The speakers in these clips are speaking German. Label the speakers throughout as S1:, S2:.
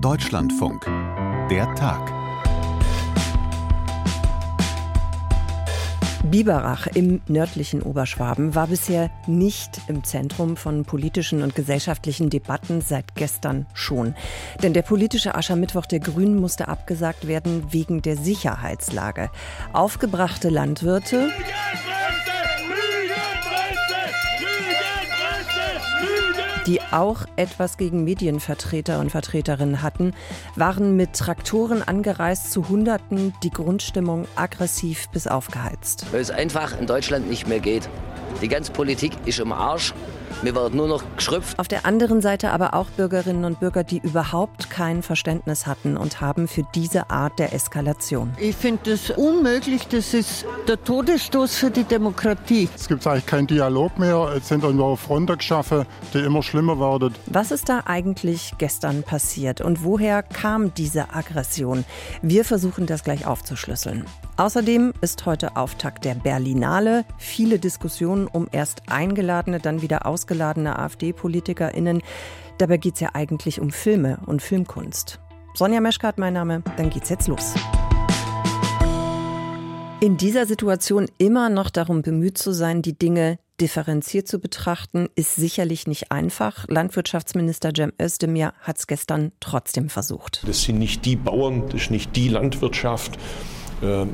S1: Deutschlandfunk. Der Tag.
S2: Biberach im nördlichen Oberschwaben war bisher nicht im Zentrum von politischen und gesellschaftlichen Debatten, seit gestern schon. Denn der politische Aschermittwoch der Grünen musste abgesagt werden wegen der Sicherheitslage. Aufgebrachte Landwirte. Die auch etwas gegen Medienvertreter und Vertreterinnen hatten, waren mit Traktoren angereist zu Hunderten, die Grundstimmung aggressiv bis aufgeheizt.
S3: Weil es einfach in Deutschland nicht mehr geht. Die ganze Politik ist im Arsch. Mir wird nur noch geschrüpft.
S2: Auf der anderen Seite aber auch Bürgerinnen und Bürger, die überhaupt kein Verständnis hatten und haben für diese Art der Eskalation.
S4: Ich finde es unmöglich. Das ist der Todesstoß für die Demokratie.
S5: Es gibt eigentlich keinen Dialog mehr. Es sind nur Fronten geschaffen, die immer schlimmer werden.
S2: Was ist da eigentlich gestern passiert und woher kam diese Aggression? Wir versuchen das gleich aufzuschlüsseln. Außerdem ist heute Auftakt der Berlinale. Viele Diskussionen um erst eingeladene, dann wieder ausgeladene AfD-PolitikerInnen. Dabei geht es ja eigentlich um Filme und Filmkunst. Sonja Meschkat, mein Name. Dann geht's jetzt los. In dieser Situation immer noch darum bemüht zu sein, die Dinge differenziert zu betrachten, ist sicherlich nicht einfach. Landwirtschaftsminister Cem Özdemir hat es gestern trotzdem versucht.
S6: Das sind nicht die Bauern, das ist nicht die Landwirtschaft. Ähm,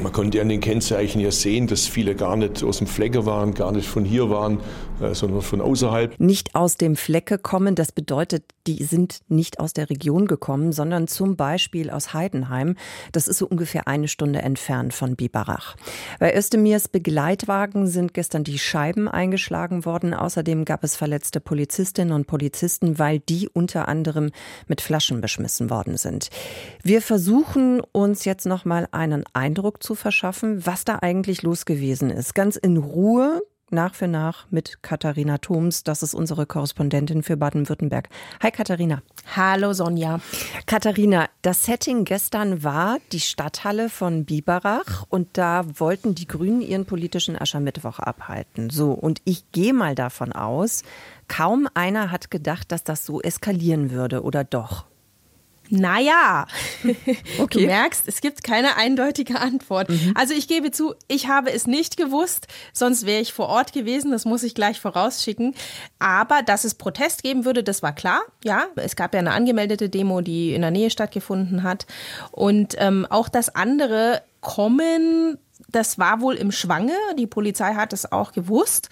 S6: man konnte an den Kennzeichen ja sehen, dass viele gar nicht aus dem Flecke waren, gar nicht von hier waren, äh, sondern von außerhalb.
S2: Nicht aus dem Flecke kommen, das bedeutet, die sind nicht aus der Region gekommen, sondern zum Beispiel aus Heidenheim. Das ist so ungefähr eine Stunde entfernt von Biberach. Bei Östemirs Begleitwagen sind gestern die Scheiben eingeschlagen worden. Außerdem gab es verletzte Polizistinnen und Polizisten, weil die unter anderem mit Flaschen beschmissen worden sind. Wir versuchen uns jetzt noch mal einen Eindruck zu verschaffen, was da eigentlich los gewesen ist. Ganz in Ruhe, nach für nach mit Katharina Thoms. Das ist unsere Korrespondentin für Baden-Württemberg. Hi Katharina.
S7: Hallo Sonja.
S2: Katharina, das Setting gestern war die Stadthalle von Biberach und da wollten die Grünen ihren politischen Aschermittwoch abhalten. So, und ich gehe mal davon aus, kaum einer hat gedacht, dass das so eskalieren würde, oder doch?
S7: Naja, okay. du merkst, es gibt keine eindeutige Antwort. Mhm. Also ich gebe zu, ich habe es nicht gewusst, sonst wäre ich vor Ort gewesen, das muss ich gleich vorausschicken. Aber dass es Protest geben würde, das war klar. Ja, es gab ja eine angemeldete Demo, die in der Nähe stattgefunden hat. Und ähm, auch das andere Kommen, das war wohl im Schwange. Die Polizei hat es auch gewusst.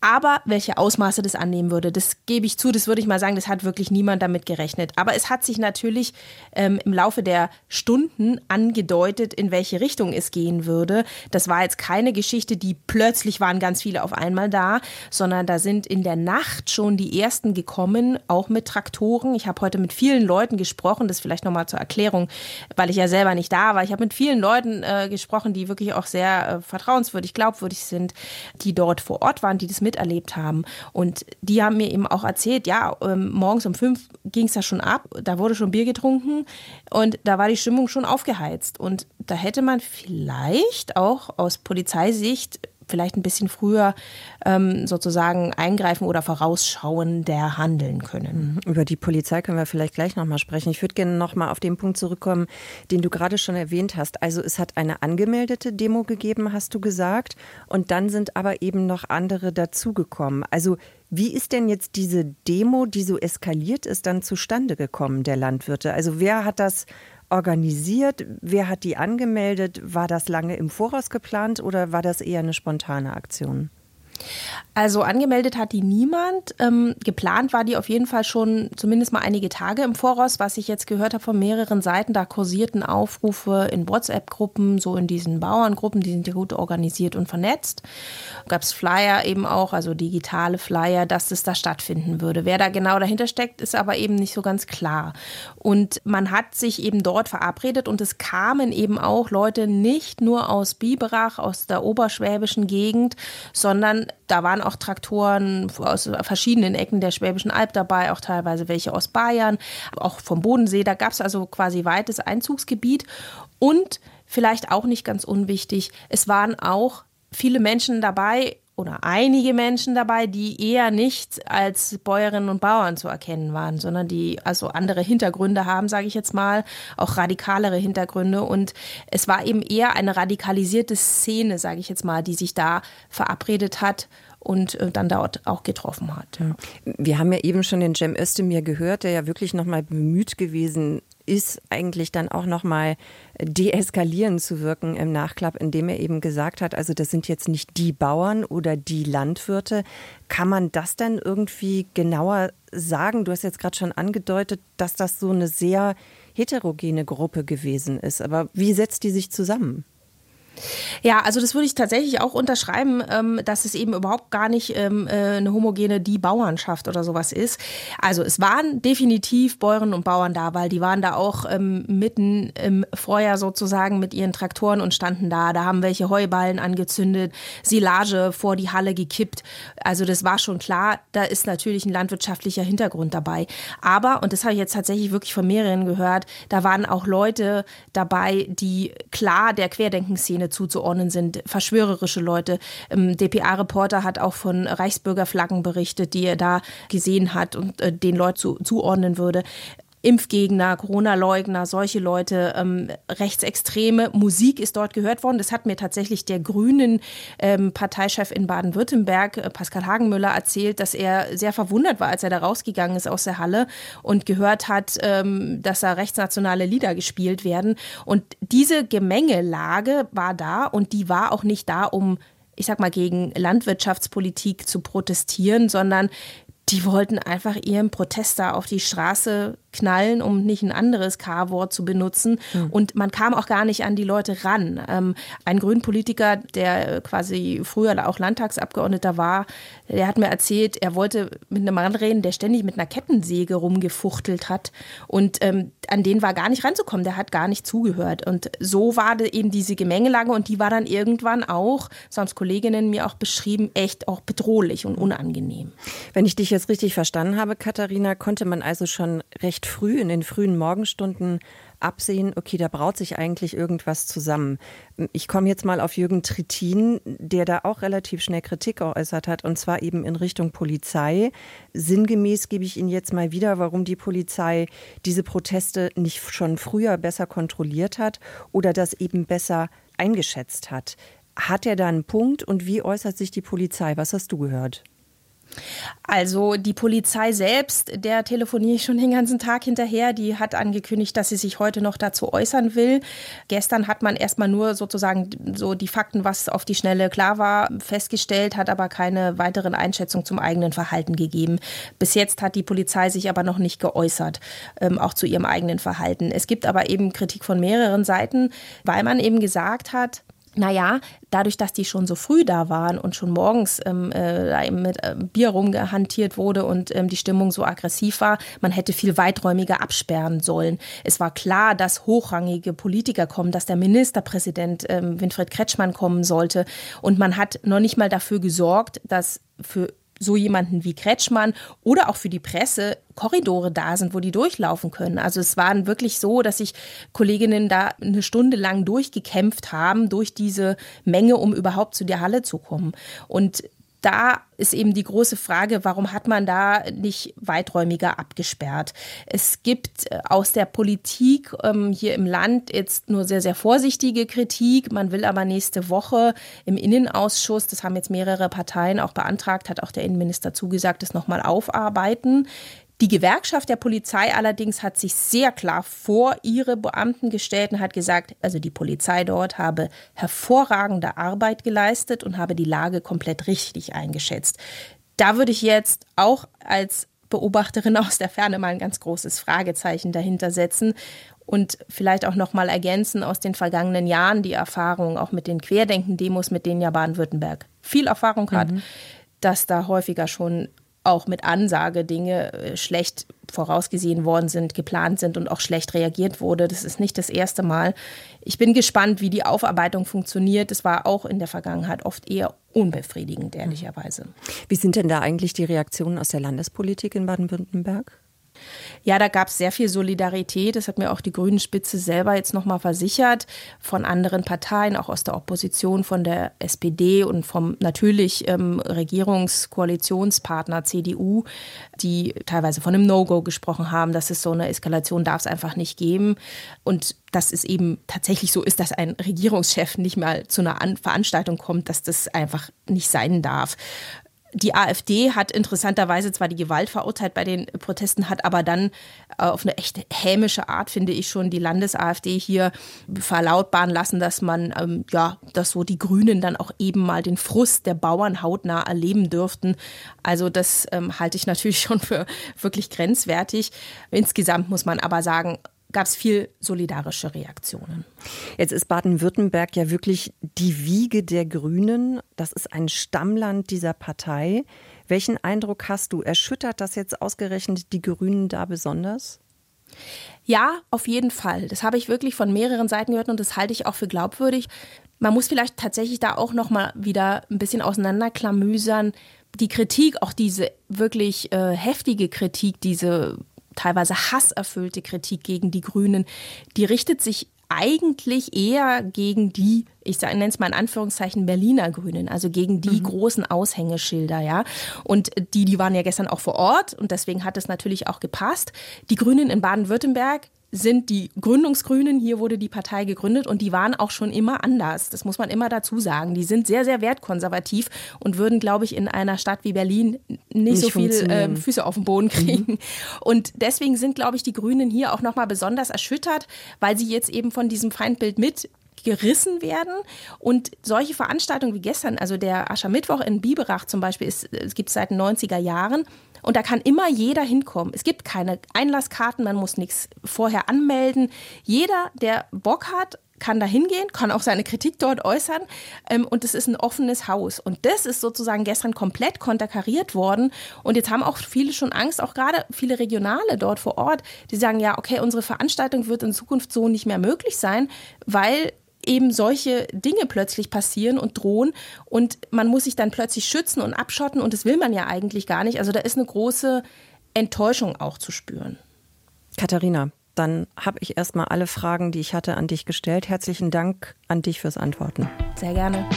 S7: Aber welche Ausmaße das annehmen würde, das gebe ich zu, das würde ich mal sagen, das hat wirklich niemand damit gerechnet. Aber es hat sich natürlich ähm, im Laufe der Stunden angedeutet, in welche Richtung es gehen würde. Das war jetzt keine Geschichte, die plötzlich waren ganz viele auf einmal da, sondern da sind in der Nacht schon die ersten gekommen, auch mit Traktoren. Ich habe heute mit vielen Leuten gesprochen, das vielleicht nochmal zur Erklärung, weil ich ja selber nicht da war. Ich habe mit vielen Leuten äh, gesprochen, die wirklich auch sehr äh, vertrauenswürdig, glaubwürdig sind, die dort vor Ort waren, die das mit miterlebt haben. Und die haben mir eben auch erzählt, ja, ähm, morgens um fünf ging es da schon ab, da wurde schon Bier getrunken und da war die Stimmung schon aufgeheizt. Und da hätte man vielleicht auch aus Polizeisicht vielleicht ein bisschen früher ähm, sozusagen eingreifen oder vorausschauender handeln können.
S2: Mhm. Über die Polizei können wir vielleicht gleich nochmal sprechen. Ich würde gerne nochmal auf den Punkt zurückkommen, den du gerade schon erwähnt hast. Also es hat eine angemeldete Demo gegeben, hast du gesagt, und dann sind aber eben noch andere dazugekommen. Also wie ist denn jetzt diese Demo, die so eskaliert ist, dann zustande gekommen, der Landwirte? Also wer hat das organisiert? Wer hat die angemeldet? War das lange im Voraus geplant oder war das eher eine spontane Aktion?
S7: Also angemeldet hat die niemand. Ähm, geplant war die auf jeden Fall schon zumindest mal einige Tage im Voraus, was ich jetzt gehört habe von mehreren Seiten. Da kursierten Aufrufe in WhatsApp-Gruppen, so in diesen Bauerngruppen, die sind ja gut organisiert und vernetzt. Gab es Flyer eben auch, also digitale Flyer, dass es da stattfinden würde. Wer da genau dahinter steckt, ist aber eben nicht so ganz klar. Und man hat sich eben dort verabredet und es kamen eben auch Leute nicht nur aus Biberach, aus der oberschwäbischen Gegend, sondern da waren auch Traktoren aus verschiedenen Ecken der Schwäbischen Alb dabei, auch teilweise welche aus Bayern, auch vom Bodensee. Da gab es also quasi weites Einzugsgebiet. Und vielleicht auch nicht ganz unwichtig, es waren auch viele Menschen dabei oder einige Menschen dabei, die eher nicht als Bäuerinnen und Bauern zu erkennen waren, sondern die also andere Hintergründe haben, sage ich jetzt mal, auch radikalere Hintergründe. Und es war eben eher eine radikalisierte Szene, sage ich jetzt mal, die sich da verabredet hat und äh, dann dort auch getroffen hat.
S2: Wir haben ja eben schon den Cem Özdemir gehört, der ja wirklich nochmal bemüht gewesen ist, eigentlich dann auch nochmal deeskalierend zu wirken im Nachklapp, indem er eben gesagt hat, also das sind jetzt nicht die Bauern oder die Landwirte. Kann man das denn irgendwie genauer sagen? Du hast jetzt gerade schon angedeutet, dass das so eine sehr heterogene Gruppe gewesen ist. Aber wie setzt die sich zusammen?
S7: Ja, also das würde ich tatsächlich auch unterschreiben, ähm, dass es eben überhaupt gar nicht ähm, äh, eine homogene Die Bauernschaft oder sowas ist. Also es waren definitiv Bäuerinnen und Bauern da, weil die waren da auch ähm, mitten im Vorjahr sozusagen mit ihren Traktoren und standen da. Da haben welche Heuballen angezündet, Silage vor die Halle gekippt. Also das war schon klar, da ist natürlich ein landwirtschaftlicher Hintergrund dabei. Aber, und das habe ich jetzt tatsächlich wirklich von mehreren gehört, da waren auch Leute dabei, die klar der Querdenkenszene zuzuordnen sind, verschwörerische Leute. Ähm, DPA-Reporter hat auch von Reichsbürgerflaggen berichtet, die er da gesehen hat und äh, den Leuten zu, zuordnen würde. Impfgegner, Corona-Leugner, solche Leute, ähm, Rechtsextreme. Musik ist dort gehört worden. Das hat mir tatsächlich der Grünen ähm, Parteichef in Baden-Württemberg, äh, Pascal Hagenmüller, erzählt, dass er sehr verwundert war, als er da rausgegangen ist aus der Halle und gehört hat, ähm, dass da rechtsnationale Lieder gespielt werden. Und diese Gemengelage war da und die war auch nicht da, um ich sag mal, gegen Landwirtschaftspolitik zu protestieren, sondern die wollten einfach ihren Protest da auf die Straße knallen, um nicht ein anderes K-Wort zu benutzen. Mhm. Und man kam auch gar nicht an die Leute ran. Ähm, ein Grünpolitiker, der quasi früher auch Landtagsabgeordneter war, der hat mir erzählt, er wollte mit einem Mann reden, der ständig mit einer Kettensäge rumgefuchtelt hat. Und ähm, an den war gar nicht ranzukommen. Der hat gar nicht zugehört. Und so war eben diese Gemengelage und die war dann irgendwann auch, so haben es Kolleginnen mir auch beschrieben, echt auch bedrohlich und unangenehm.
S2: Wenn ich dich jetzt richtig verstanden habe, Katharina, konnte man also schon recht recht früh in den frühen Morgenstunden absehen, okay, da braut sich eigentlich irgendwas zusammen. Ich komme jetzt mal auf Jürgen Trittin, der da auch relativ schnell Kritik geäußert hat, und zwar eben in Richtung Polizei. Sinngemäß gebe ich Ihnen jetzt mal wieder, warum die Polizei diese Proteste nicht schon früher besser kontrolliert hat oder das eben besser eingeschätzt hat. Hat er da einen Punkt und wie äußert sich die Polizei? Was hast du gehört?
S7: Also die Polizei selbst, der telefoniere ich schon den ganzen Tag hinterher, die hat angekündigt, dass sie sich heute noch dazu äußern will. Gestern hat man erstmal nur sozusagen so die Fakten, was auf die Schnelle klar war, festgestellt, hat aber keine weiteren Einschätzungen zum eigenen Verhalten gegeben. Bis jetzt hat die Polizei sich aber noch nicht geäußert, ähm, auch zu ihrem eigenen Verhalten. Es gibt aber eben Kritik von mehreren Seiten, weil man eben gesagt hat, naja, dadurch, dass die schon so früh da waren und schon morgens ähm, äh, mit äh, Bier rumgehantiert wurde und ähm, die Stimmung so aggressiv war, man hätte viel weiträumiger absperren sollen. Es war klar, dass hochrangige Politiker kommen, dass der Ministerpräsident ähm, Winfried Kretschmann kommen sollte. Und man hat noch nicht mal dafür gesorgt, dass für so jemanden wie Kretschmann oder auch für die Presse Korridore da sind, wo die durchlaufen können. Also es waren wirklich so, dass sich Kolleginnen da eine Stunde lang durchgekämpft haben durch diese Menge, um überhaupt zu der Halle zu kommen. Und da ist eben die große Frage, warum hat man da nicht weiträumiger abgesperrt? Es gibt äh, aus der Politik ähm, hier im Land jetzt nur sehr, sehr vorsichtige Kritik. Man will aber nächste Woche im Innenausschuss, das haben jetzt mehrere Parteien auch beantragt, hat auch der Innenminister zugesagt, das nochmal aufarbeiten. Die Gewerkschaft der Polizei allerdings hat sich sehr klar vor ihre Beamten gestellt und hat gesagt, also die Polizei dort habe hervorragende Arbeit geleistet und habe die Lage komplett richtig eingeschätzt. Da würde ich jetzt auch als Beobachterin aus der Ferne mal ein ganz großes Fragezeichen dahinter setzen und vielleicht auch noch mal ergänzen aus den vergangenen Jahren die Erfahrung auch mit den Querdenken-Demos, mit denen ja Baden-Württemberg viel Erfahrung hat, mhm. dass da häufiger schon auch mit Ansage Dinge äh, schlecht vorausgesehen worden sind, geplant sind und auch schlecht reagiert wurde. Das ist nicht das erste Mal. Ich bin gespannt, wie die Aufarbeitung funktioniert. Es war auch in der Vergangenheit oft eher unbefriedigend, ehrlicherweise.
S2: Wie sind denn da eigentlich die Reaktionen aus der Landespolitik in Baden-Württemberg?
S7: Ja, da gab es sehr viel Solidarität. Das hat mir auch die Grünen Spitze selber jetzt nochmal versichert. Von anderen Parteien, auch aus der Opposition, von der SPD und vom natürlich ähm, Regierungskoalitionspartner CDU, die teilweise von einem No-Go gesprochen haben, dass es so eine Eskalation darf es einfach nicht geben. Und dass es eben tatsächlich so ist, dass ein Regierungschef nicht mal zu einer Veranstaltung kommt, dass das einfach nicht sein darf. Die AfD hat interessanterweise zwar die Gewalt verurteilt bei den Protesten, hat aber dann äh, auf eine echt hämische Art, finde ich schon, die Landes-AfD hier verlautbaren lassen, dass man, ähm, ja, dass so die Grünen dann auch eben mal den Frust der Bauern hautnah erleben dürften. Also das ähm, halte ich natürlich schon für wirklich grenzwertig. Insgesamt muss man aber sagen, gab es viel solidarische Reaktionen.
S2: Jetzt ist Baden-Württemberg ja wirklich die Wiege der Grünen. Das ist ein Stammland dieser Partei. Welchen Eindruck hast du? Erschüttert das jetzt ausgerechnet die Grünen da besonders?
S7: Ja, auf jeden Fall. Das habe ich wirklich von mehreren Seiten gehört und das halte ich auch für glaubwürdig. Man muss vielleicht tatsächlich da auch noch mal wieder ein bisschen auseinanderklamüsern. Die Kritik, auch diese wirklich äh, heftige Kritik, diese teilweise hasserfüllte Kritik gegen die Grünen, die richtet sich eigentlich eher gegen die, ich nenne es mal in Anführungszeichen Berliner Grünen, also gegen die mhm. großen Aushängeschilder, ja. Und die, die waren ja gestern auch vor Ort und deswegen hat es natürlich auch gepasst. Die Grünen in Baden-Württemberg sind die Gründungsgrünen. Hier wurde die Partei gegründet und die waren auch schon immer anders. Das muss man immer dazu sagen. Die sind sehr, sehr wertkonservativ und würden, glaube ich, in einer Stadt wie Berlin nicht, nicht so viel äh, Füße auf den Boden mhm. kriegen. Mhm. Und deswegen sind, glaube ich, die Grünen hier auch nochmal besonders erschüttert, weil sie jetzt eben von diesem Feindbild mit gerissen werden. Und solche Veranstaltungen wie gestern, also der Aschermittwoch in Biberach zum Beispiel, es gibt seit den 90er Jahren. Und da kann immer jeder hinkommen. Es gibt keine Einlasskarten, man muss nichts vorher anmelden. Jeder, der Bock hat, kann da hingehen, kann auch seine Kritik dort äußern. Ähm, und es ist ein offenes Haus. Und das ist sozusagen gestern komplett konterkariert worden. Und jetzt haben auch viele schon Angst, auch gerade viele Regionale dort vor Ort, die sagen, ja, okay, unsere Veranstaltung wird in Zukunft so nicht mehr möglich sein, weil eben solche Dinge plötzlich passieren und drohen und man muss sich dann plötzlich schützen und abschotten und das will man ja eigentlich gar nicht. Also da ist eine große Enttäuschung auch zu spüren.
S2: Katharina, dann habe ich erstmal alle Fragen, die ich hatte, an dich gestellt. Herzlichen Dank an dich fürs Antworten.
S7: Sehr gerne.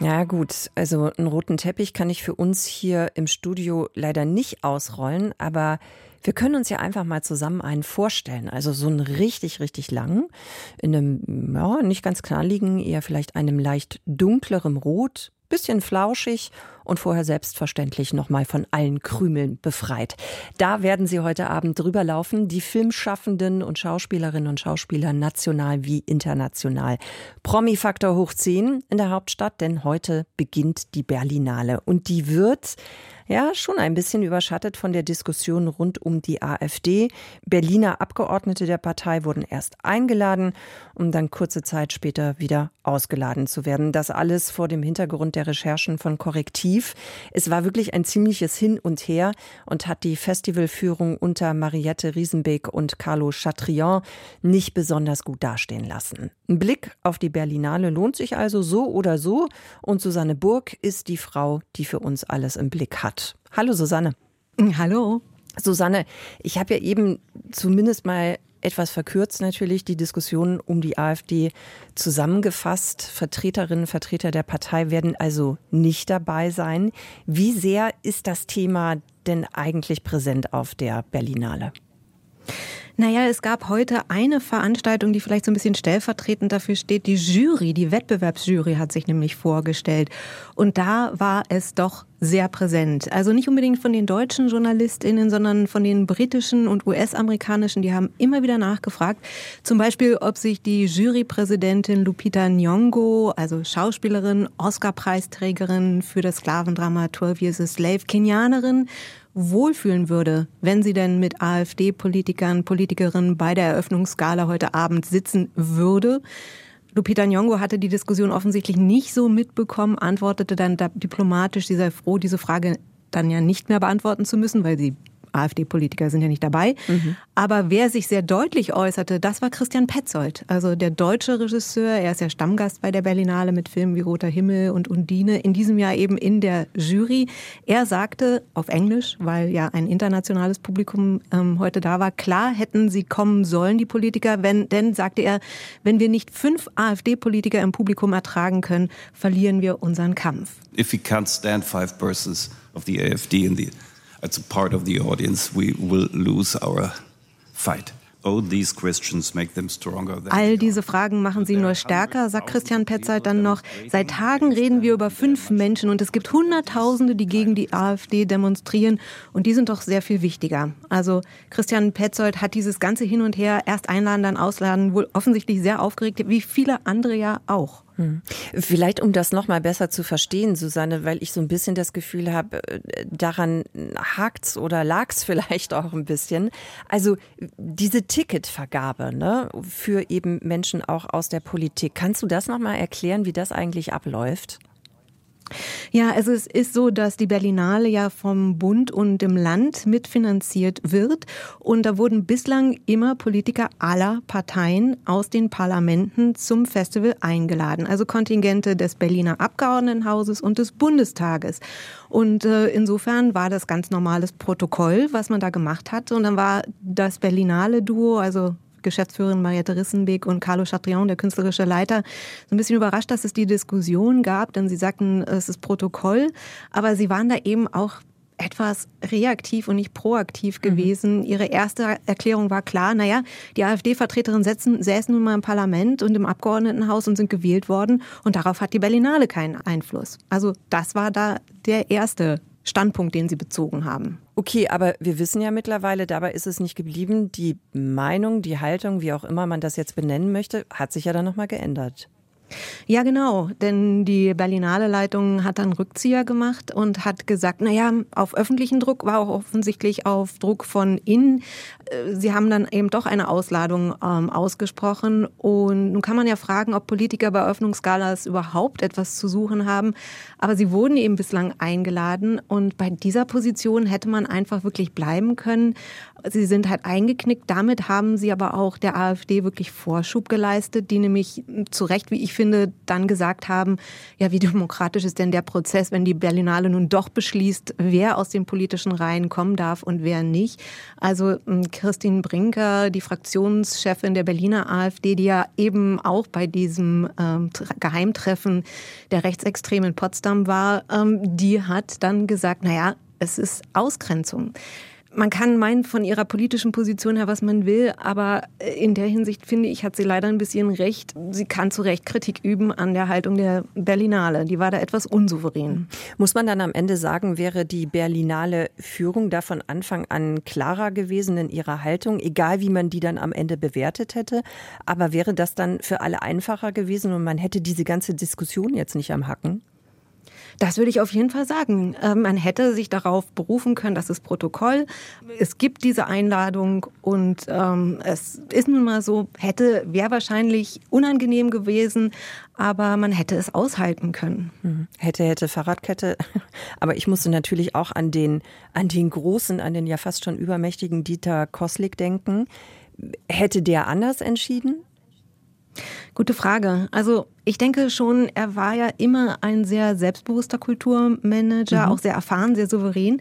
S2: Ja gut, also einen roten Teppich kann ich für uns hier im Studio leider nicht ausrollen, aber wir können uns ja einfach mal zusammen einen vorstellen. Also so einen richtig, richtig langen, in einem, ja, nicht ganz knalligen, eher vielleicht einem leicht dunkleren Rot, bisschen flauschig und vorher selbstverständlich nochmal von allen Krümeln befreit. Da werden Sie heute Abend drüber laufen, die Filmschaffenden und Schauspielerinnen und Schauspieler national wie international. Promi-Faktor hoch 10 in der Hauptstadt, denn heute beginnt die Berlinale und die wird ja schon ein bisschen überschattet von der Diskussion rund um die AfD. Berliner Abgeordnete der Partei wurden erst eingeladen, um dann kurze Zeit später wieder ausgeladen zu werden. Das alles vor dem Hintergrund der Recherchen von Korrektiv. Es war wirklich ein ziemliches Hin und Her und hat die Festivalführung unter Mariette Riesenbeck und Carlo Chatrian nicht besonders gut dastehen lassen. Ein Blick auf die Berlinale lohnt sich also so oder so und Susanne Burg ist die Frau, die für uns alles im Blick hat hat. Hallo Susanne.
S1: Hallo.
S2: Susanne, ich habe ja eben zumindest mal etwas verkürzt natürlich die Diskussion um die AfD zusammengefasst. Vertreterinnen und Vertreter der Partei werden also nicht dabei sein. Wie sehr ist das Thema denn eigentlich präsent auf der Berlinale?
S1: Naja, es gab heute eine Veranstaltung, die vielleicht so ein bisschen stellvertretend dafür steht. Die Jury, die Wettbewerbsjury hat sich nämlich vorgestellt. Und da war es doch sehr präsent. Also nicht unbedingt von den deutschen JournalistInnen, sondern von den britischen und US-amerikanischen. Die haben immer wieder nachgefragt. Zum Beispiel, ob sich die Jurypräsidentin Lupita Nyong'o, also Schauspielerin, Oscar-Preisträgerin für das Sklavendrama 12 Years a Slave, Kenianerin, wohlfühlen würde, wenn sie denn mit AfD-Politikern, Politikerinnen bei der Eröffnungsgala heute Abend sitzen würde. Lupita Nyong'o hatte die Diskussion offensichtlich nicht so mitbekommen, antwortete dann diplomatisch, sie sei froh, diese Frage dann ja nicht mehr beantworten zu müssen, weil sie AfD-Politiker sind ja nicht dabei. Mhm. Aber wer sich sehr deutlich äußerte, das war Christian Petzold, also der deutsche Regisseur. Er ist ja Stammgast bei der Berlinale mit Filmen wie Roter Himmel und Undine. In diesem Jahr eben in der Jury. Er sagte auf Englisch, weil ja ein internationales Publikum ähm, heute da war, klar hätten sie kommen sollen, die Politiker, wenn, denn, sagte er, wenn wir nicht fünf AfD-Politiker im Publikum ertragen können, verlieren wir unseren Kampf.
S8: If we can't stand five persons of the AfD in the, as a part of the audience, we will lose our fight.
S1: All diese Fragen machen sie nur stärker, sagt Christian Petzold dann noch. Seit Tagen reden wir über fünf Menschen und es gibt Hunderttausende, die gegen die AfD demonstrieren und die sind doch sehr viel wichtiger. Also Christian Petzold hat dieses ganze Hin und Her erst einladen, dann ausladen wohl offensichtlich sehr aufgeregt, wie viele andere ja auch.
S2: Hm. Vielleicht, um das noch mal besser zu verstehen, Susanne, weil ich so ein bisschen das Gefühl habe, äh, daran hakt's oder lag's vielleicht auch ein bisschen. Also diese Ticketvergabe ne, für eben Menschen auch aus der Politik. Kannst du das noch mal erklären, wie das eigentlich abläuft?
S1: Ja, also es ist so, dass die Berlinale ja vom Bund und dem Land mitfinanziert wird. Und da wurden bislang immer Politiker aller Parteien aus den Parlamenten zum Festival eingeladen. Also Kontingente des Berliner Abgeordnetenhauses und des Bundestages. Und äh, insofern war das ganz normales Protokoll, was man da gemacht hat. Und dann war das Berlinale-Duo, also Geschäftsführerin Mariette Rissenbeek und Carlo Chatrion, der künstlerische Leiter, so ein bisschen überrascht, dass es die Diskussion gab, denn sie sagten, es ist Protokoll, aber sie waren da eben auch etwas reaktiv und nicht proaktiv mhm. gewesen. Mhm. Ihre erste Erklärung war klar, naja, die AfD-Vertreterinnen säßen nun mal im Parlament und im Abgeordnetenhaus und sind gewählt worden und darauf hat die Berlinale keinen Einfluss. Also das war da der erste Standpunkt, den Sie bezogen haben.
S2: Okay, aber wir wissen ja mittlerweile, dabei ist es nicht geblieben. Die Meinung, die Haltung, wie auch immer man das jetzt benennen möchte, hat sich ja dann nochmal geändert.
S1: Ja, genau, denn die Berlinale Leitung hat dann Rückzieher gemacht und hat gesagt, na ja, auf öffentlichen Druck war auch offensichtlich auf Druck von innen. Äh, sie haben dann eben doch eine Ausladung ähm, ausgesprochen. Und nun kann man ja fragen, ob Politiker bei Öffnungsgalas überhaupt etwas zu suchen haben, aber sie wurden eben bislang eingeladen. Und bei dieser Position hätte man einfach wirklich bleiben können Sie sind halt eingeknickt. Damit haben sie aber auch der AfD wirklich Vorschub geleistet, die nämlich zu Recht, wie ich finde, dann gesagt haben, ja, wie demokratisch ist denn der Prozess, wenn die Berlinale nun doch beschließt, wer aus den politischen Reihen kommen darf und wer nicht. Also hm, Christine Brinker, die Fraktionschefin der Berliner AfD, die ja eben auch bei diesem ähm, Geheimtreffen der Rechtsextremen in Potsdam war, ähm, die hat dann gesagt, naja, es ist Ausgrenzung man kann meinen von ihrer politischen Position her, was man will, aber in der Hinsicht finde ich, hat sie leider ein bisschen recht. Sie kann zu Recht Kritik üben an der Haltung der Berlinale. Die war da etwas unsouverän.
S2: Muss man dann am Ende sagen, wäre die Berlinale Führung da von Anfang an klarer gewesen in ihrer Haltung, egal wie man die dann am Ende bewertet hätte? Aber wäre das dann für alle einfacher gewesen und man hätte diese ganze Diskussion jetzt nicht am Hacken?
S1: Das würde ich auf jeden Fall sagen. Ähm, man hätte sich darauf berufen können, das ist Protokoll. Es gibt diese Einladung und ähm, es ist nun mal so, hätte, wäre wahrscheinlich unangenehm gewesen, aber man hätte es aushalten können.
S2: Mhm. Hätte, hätte Fahrradkette. Aber ich musste natürlich auch an den, an den großen, an den ja fast schon übermächtigen Dieter Koslik denken. Hätte der anders entschieden?
S1: Gute Frage. Also ich denke schon, er war ja immer ein sehr selbstbewusster Kulturmanager, mhm. auch sehr erfahren, sehr souverän.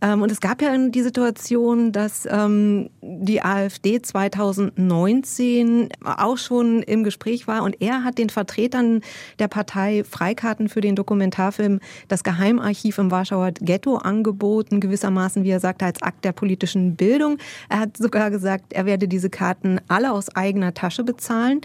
S1: Ähm, und es gab ja die Situation, dass ähm, die AfD 2019 auch schon im Gespräch war und er hat den Vertretern der Partei Freikarten für den Dokumentarfilm Das Geheimarchiv im Warschauer Ghetto angeboten, gewissermaßen, wie er sagte, als Akt der politischen Bildung. Er hat sogar gesagt, er werde diese Karten alle aus eigener Tasche bezahlen.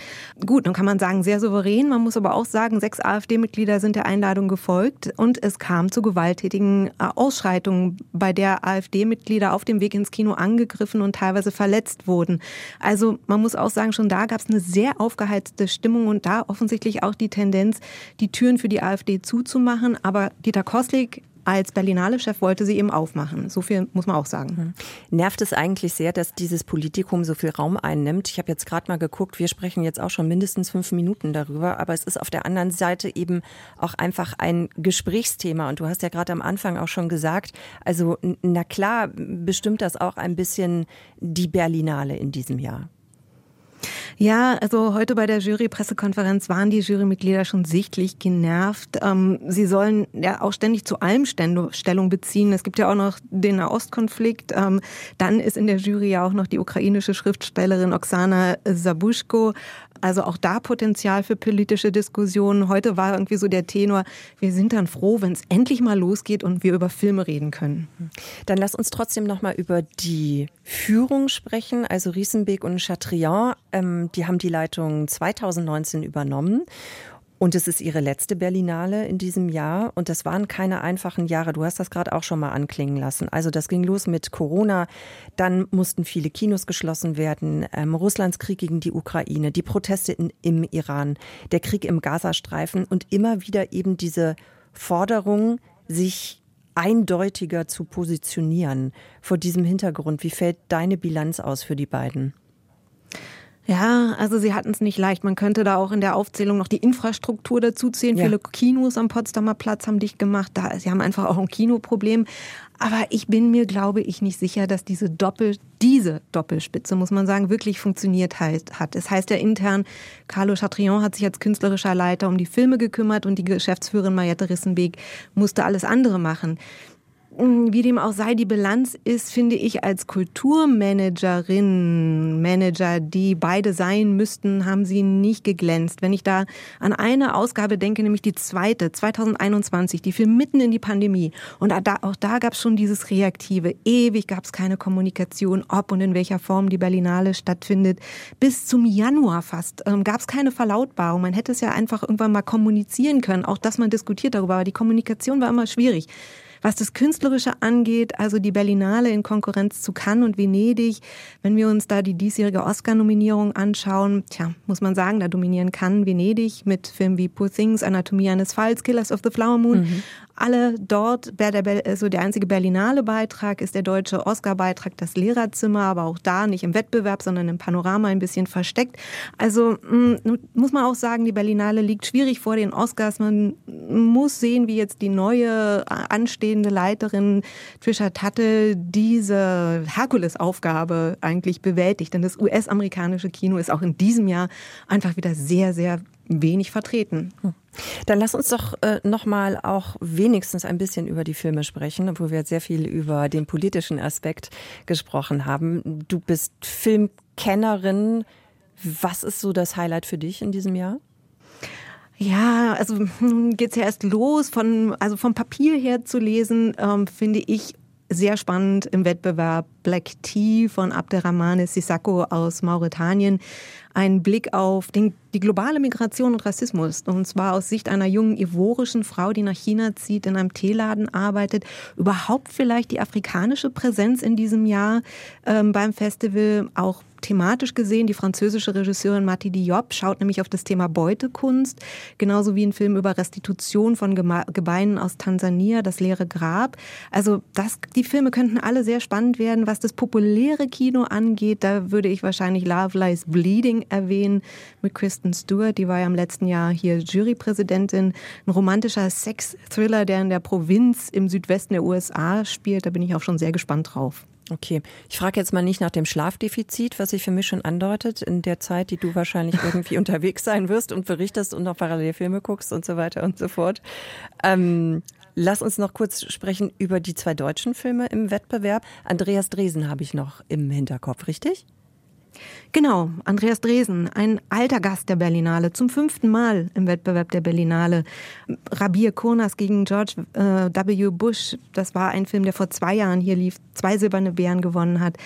S1: Gut, dann kann man sagen, sehr souverän. Man muss aber auch sagen, sechs AfD-Mitglieder sind der Einladung gefolgt und es kam zu gewalttätigen äh, Ausschreitungen bei der AfD-Mitglieder auf dem Weg ins Kino angegriffen und teilweise verletzt wurden. Also man muss auch sagen, schon da gab es eine sehr aufgeheizte Stimmung und da offensichtlich auch die Tendenz, die Türen für die AfD zuzumachen. Aber Dieter Koslik als Berlinale-Chef wollte sie eben aufmachen. So viel muss man auch sagen.
S2: Mhm. Nervt es eigentlich sehr, dass dieses Politikum so viel Raum einnimmt? Ich habe jetzt gerade mal geguckt, wir sprechen jetzt auch schon mindestens fünf Minuten darüber, aber es ist auf der anderen Seite eben auch einfach ein Gesprächsthema. Und du hast ja gerade am Anfang auch schon gesagt, also na klar bestimmt das auch ein bisschen die Berlinale in diesem Jahr.
S1: Ja, also heute bei der Jury-Pressekonferenz waren die Jurymitglieder schon sichtlich genervt. Ähm, sie sollen ja auch ständig zu allem Stellung beziehen. Es gibt ja auch noch den Nahostkonflikt. Ähm, dann ist in der Jury ja auch noch die ukrainische Schriftstellerin Oksana Sabushko. Also auch da Potenzial für politische Diskussionen. Heute war irgendwie so der Tenor, wir sind dann froh, wenn es endlich mal losgeht und wir über Filme reden können.
S2: Dann lass uns trotzdem noch mal über die Führung sprechen. Also Riesenbeek und Chatrian, ähm, die haben die Leitung 2019 übernommen. Und es ist ihre letzte Berlinale in diesem Jahr. Und das waren keine einfachen Jahre. Du hast das gerade auch schon mal anklingen lassen. Also das ging los mit Corona. Dann mussten viele Kinos geschlossen werden. Ähm, Russlands Krieg gegen die Ukraine, die Proteste in, im Iran, der Krieg im Gazastreifen und immer wieder eben diese Forderung, sich eindeutiger zu positionieren. Vor diesem Hintergrund, wie fällt deine Bilanz aus für die beiden?
S1: Ja, also sie hatten es nicht leicht. Man könnte da auch in der Aufzählung noch die Infrastruktur dazu zählen. Ja. Viele Kinos am Potsdamer Platz haben dicht gemacht. Da, sie haben einfach auch ein Kinoproblem. Aber ich bin mir, glaube ich, nicht sicher, dass diese Doppel, diese Doppelspitze, muss man sagen, wirklich funktioniert hat. Es heißt ja intern, Carlo Chatrion hat sich als künstlerischer Leiter um die Filme gekümmert und die Geschäftsführerin Mariette Rissenbeek musste alles andere machen. Wie dem auch sei, die Bilanz ist, finde ich, als Kulturmanagerin, Manager, die beide sein müssten, haben sie nicht geglänzt. Wenn ich da an eine Ausgabe denke, nämlich die zweite, 2021, die fiel mitten in die Pandemie. Und auch da gab es schon dieses Reaktive. Ewig gab es keine Kommunikation, ob und in welcher Form die Berlinale stattfindet. Bis zum Januar fast ähm, gab es keine Verlautbarung. Man hätte es ja einfach irgendwann mal kommunizieren können, auch dass man diskutiert darüber. Aber die Kommunikation war immer schwierig. Was das Künstlerische angeht, also die Berlinale in Konkurrenz zu Cannes und Venedig, wenn wir uns da die diesjährige Oscar-Nominierung anschauen, tja, muss man sagen, da dominieren Cannes, Venedig mit Filmen wie Poor Things, Anatomie eines Falls, Killers of the Flower Moon. Mhm alle dort. Der, also der einzige Berlinale Beitrag ist der deutsche Oscar-Beitrag, das Lehrerzimmer, aber auch da nicht im Wettbewerb, sondern im Panorama ein bisschen versteckt. Also mm, muss man auch sagen, die Berlinale liegt schwierig vor den Oscars. Man muss sehen, wie jetzt die neue anstehende Leiterin Trisha Tuttle diese Herkulesaufgabe eigentlich bewältigt. Denn das US-amerikanische Kino ist auch in diesem Jahr einfach wieder sehr, sehr wenig vertreten. Hm.
S2: Dann lass uns doch äh, noch mal auch wenigstens ein bisschen über die Filme sprechen, obwohl wir jetzt sehr viel über den politischen Aspekt gesprochen haben. Du bist Filmkennerin. Was ist so das Highlight für dich in diesem Jahr?
S1: Ja, also hm, geht's ja erst los. Von, also vom Papier her zu lesen, ähm, finde ich sehr spannend im Wettbewerb Black Tea von Abderrahmane Sissako aus Mauretanien einen Blick auf den, die globale Migration und Rassismus. Und zwar aus Sicht einer jungen ivorischen Frau, die nach China zieht, in einem Teeladen arbeitet. Überhaupt vielleicht die afrikanische Präsenz in diesem Jahr ähm, beim Festival auch thematisch gesehen. Die französische Regisseurin Mati Diop schaut nämlich auf das Thema Beutekunst, genauso wie ein Film über Restitution von Gebeinen aus Tansania, das leere Grab. Also das, die Filme könnten alle sehr spannend werden. Was das populäre Kino angeht, da würde ich wahrscheinlich Love Lies Bleeding erwähnen mit Kristen Stewart. Die war ja im letzten Jahr hier Jurypräsidentin. Ein romantischer Sex-Thriller, der in der Provinz im Südwesten der USA spielt. Da bin ich auch schon sehr gespannt drauf.
S2: Okay, ich frage jetzt mal nicht nach dem Schlafdefizit, was sich für mich schon andeutet in der Zeit, die du wahrscheinlich irgendwie unterwegs sein wirst und berichtest und noch parallel Filme guckst und so weiter und so fort. Ähm, lass uns noch kurz sprechen über die zwei deutschen Filme im Wettbewerb. Andreas Dresen habe ich noch im Hinterkopf, richtig?
S1: Genau, Andreas Dresen, ein alter Gast der Berlinale, zum fünften Mal im Wettbewerb der Berlinale. Rabir Kurnas gegen George äh, W. Bush, das war ein Film, der vor zwei Jahren hier lief, zwei silberne Bären gewonnen hat.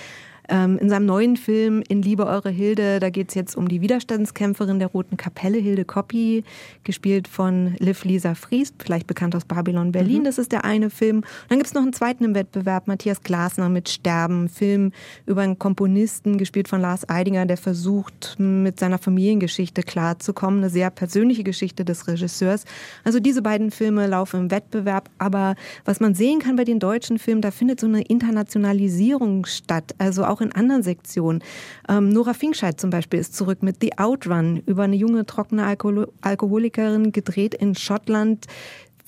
S1: Ähm, in seinem neuen Film In Liebe Eure Hilde, da geht es jetzt um die Widerstandskämpferin der Roten Kapelle, Hilde Koppi, gespielt von Liv Lisa Fries, vielleicht bekannt aus Babylon Berlin. Mhm. Das ist der eine Film. Und dann gibt es noch einen zweiten im Wettbewerb, Matthias Glasner mit Sterben, Film über einen Komponisten, gespielt von Lars Eidinger, der versucht, mit seiner Familiengeschichte klarzukommen. Eine sehr persönliche Geschichte des Regisseurs. Also diese beiden Filme laufen im Wettbewerb. Aber was man sehen kann bei den deutschen Filmen, da findet so eine Internationalisierung statt. Also auch in anderen Sektionen. Ähm, Nora Finkscheid zum Beispiel ist zurück mit The Outrun über eine junge, trockene Alkohol Alkoholikerin, gedreht in Schottland.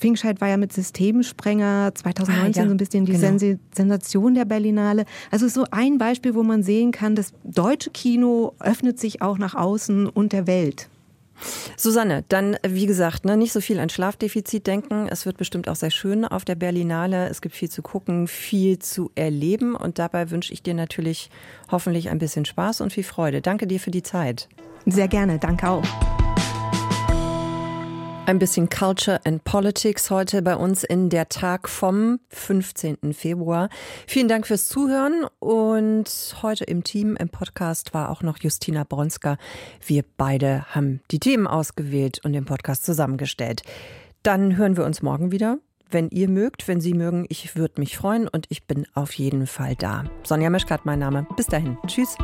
S1: Finkscheid war ja mit Systemsprenger 2019 ah, ja. so ein bisschen die genau. Sensation der Berlinale. Also so ein Beispiel, wo man sehen kann, das deutsche Kino öffnet sich auch nach außen und der Welt.
S2: Susanne, dann wie gesagt, ne, nicht so viel an Schlafdefizit denken. Es wird bestimmt auch sehr schön auf der Berlinale. Es gibt viel zu gucken, viel zu erleben und dabei wünsche ich dir natürlich hoffentlich ein bisschen Spaß und viel Freude. Danke dir für die Zeit.
S1: Sehr gerne, danke auch.
S2: Ein bisschen Culture and Politics heute bei uns in der Tag vom 15. Februar. Vielen Dank fürs Zuhören und heute im Team im Podcast war auch noch Justina Bronska. Wir beide haben die Themen ausgewählt und den Podcast zusammengestellt. Dann hören wir uns morgen wieder. Wenn ihr mögt, wenn Sie mögen, ich würde mich freuen und ich bin auf jeden Fall da. Sonja Meschkat, mein Name. Bis dahin. Tschüss.